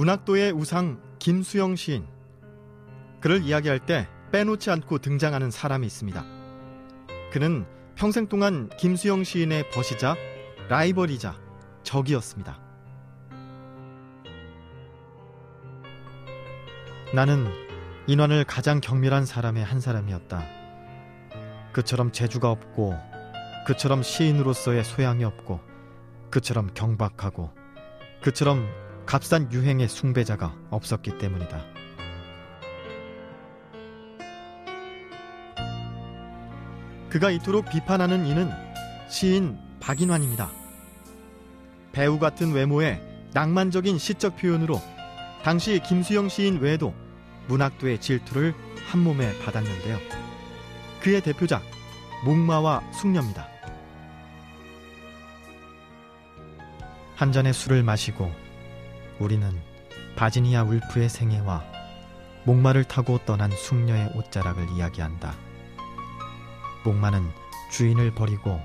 문학도의 우상 김수영 시인. 그를 이야기할 때 빼놓지 않고 등장하는 사람이 있습니다. 그는 평생 동안 김수영 시인의 벗이자 라이벌이자 적이었습니다. 나는 인환을 가장 경멸한 사람의 한 사람이었다. 그처럼 재주가 없고, 그처럼 시인으로서의 소양이 없고, 그처럼 경박하고, 그처럼 값싼 유행의 숭배자가 없었기 때문이다. 그가 이토록 비판하는 이는 시인 박인환입니다. 배우 같은 외모에 낭만적인 시적 표현으로 당시 김수영 시인 외에도 문학도의 질투를 한 몸에 받았는데요. 그의 대표작 목마와 숙녀입니다. 한 잔의 술을 마시고 우리는 바지니아 울프의 생애와 목마를 타고 떠난 숙녀의 옷자락을 이야기한다. 목마는 주인을 버리고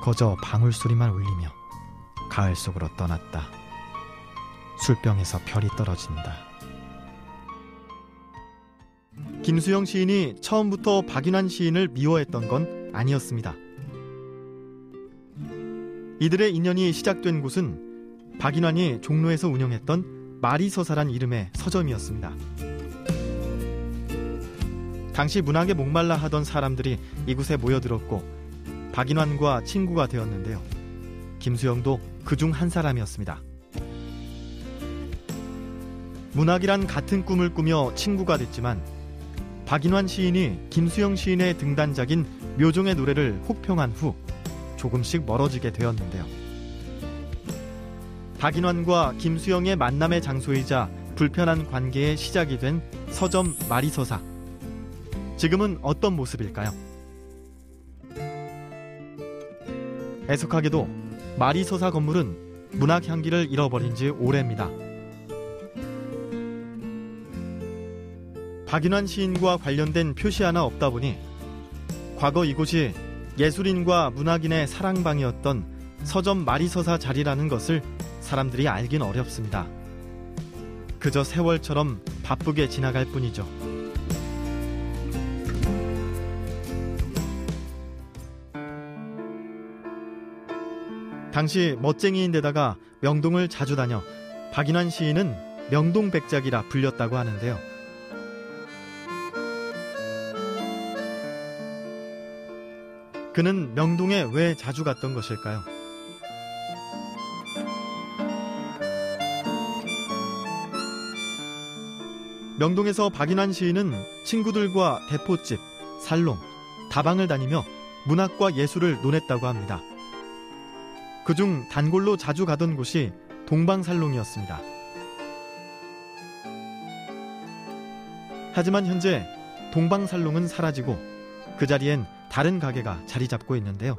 거저 방울소리만 울리며 가을 속으로 떠났다. 술병에서 별이 떨어진다. 김수영 시인이 처음부터 박윤환 시인을 미워했던 건 아니었습니다. 이들의 인연이 시작된 곳은 박인환이 종로에서 운영했던 마리서사란 이름의 서점이었습니다. 당시 문학에 목말라 하던 사람들이 이곳에 모여들었고 박인환과 친구가 되었는데요. 김수영도 그 중 한 사람이었습니다. 문학이란 같은 꿈을 꾸며 친구가 됐지만 박인환 시인이 김수영 시인의 등단작인 묘종의 노래를 혹평한 후 조금씩 멀어지게 되었는데요. 박인환과 김수영의 만남의 장소이자 불편한 관계의 시작이 된 서점 마리서사. 지금은 어떤 모습일까요? 애석하게도 마리서사 건물은 문학 향기를 잃어버린 지 오래입니다. 박인환 시인과 관련된 표시 하나 없다 보니 과거 이곳이 예술인과 문학인의 사랑방이었던 서점 마리서사 자리라는 것을 사람들이 알긴 어렵습니다. 그저 세월처럼 바쁘게 지나갈 뿐이죠. 당시 멋쟁이인데다가 명동을 자주 다녀 박인환 시인은 명동백작이라 불렸다고 하는데요. 그는 명동에 왜 자주 갔던 것일까요? 명동에서 박인환 시인은 친구들과 대포집, 살롱, 다방을 다니며 문학과 예술을 논했다고 합니다. 그중 단골로 자주 가던 곳이 동방살롱이었습니다. 하지만 현재 동방살롱은 사라지고 그 자리엔 다른 가게가 자리 잡고 있는데요.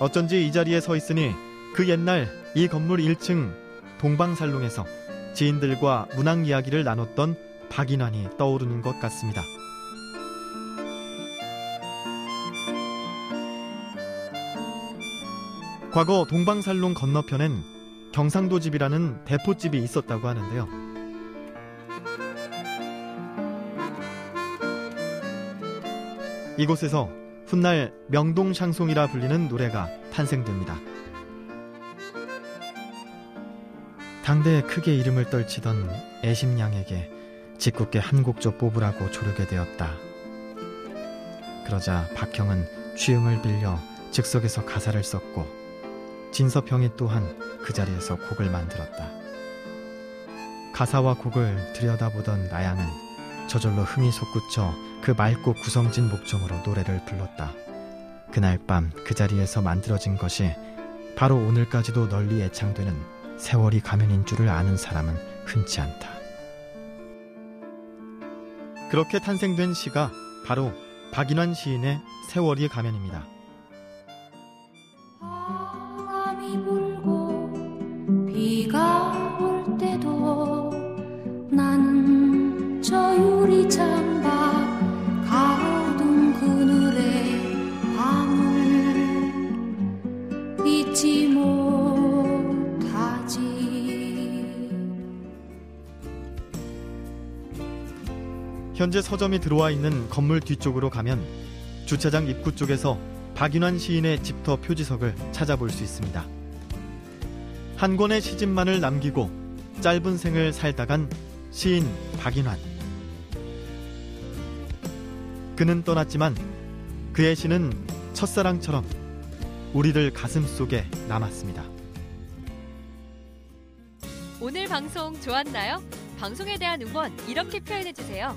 어쩐지 이 자리에 서 있으니 그 옛날 이 건물 1층 동방살롱에서 지인들과 문학 이야기를 나눴던 박인환이 떠오르는 것 같습니다. 과거 동방살롱 건너편엔 경상도 집이라는 대포집이 있었다고 하는데요. 이곳에서 훗날 명동샹송이라 불리는 노래가 탄생됩니다. 당대에 크게 이름을 떨치던 애심양에게 짓궂게 한 곡조 뽑으라고 조르게 되었다. 그러자 박형은 취음을 빌려 즉석에서 가사를 썼고 진서평이 또한 그 자리에서 곡을 만들었다. 가사와 곡을 들여다보던 나양은 저절로 흥이 솟구쳐 그 맑고 구성진 목청으로 노래를 불렀다. 그날 밤 그 자리에서 만들어진 것이 바로 오늘까지도 널리 애창되는 세월이 가면인 줄을 아는 사람은 흔치 않다. 그렇게 탄생된 시가 바로 박인환 시인의 세월이 가면입니다. 현재 서점이 들어와 있는 건물 뒤쪽으로 가면 주차장 입구 쪽에서 박인환 시인의 집터 표지석을 찾아볼 수 있습니다. 한 권의 시집만을 남기고 짧은 생을 살다간 시인 박인환. 그는 떠났지만 그의 시는 첫사랑처럼 우리들 가슴 속에 남았습니다. 오늘 방송 좋았나요? 방송에 대한 응원 이렇게 표현해 주세요.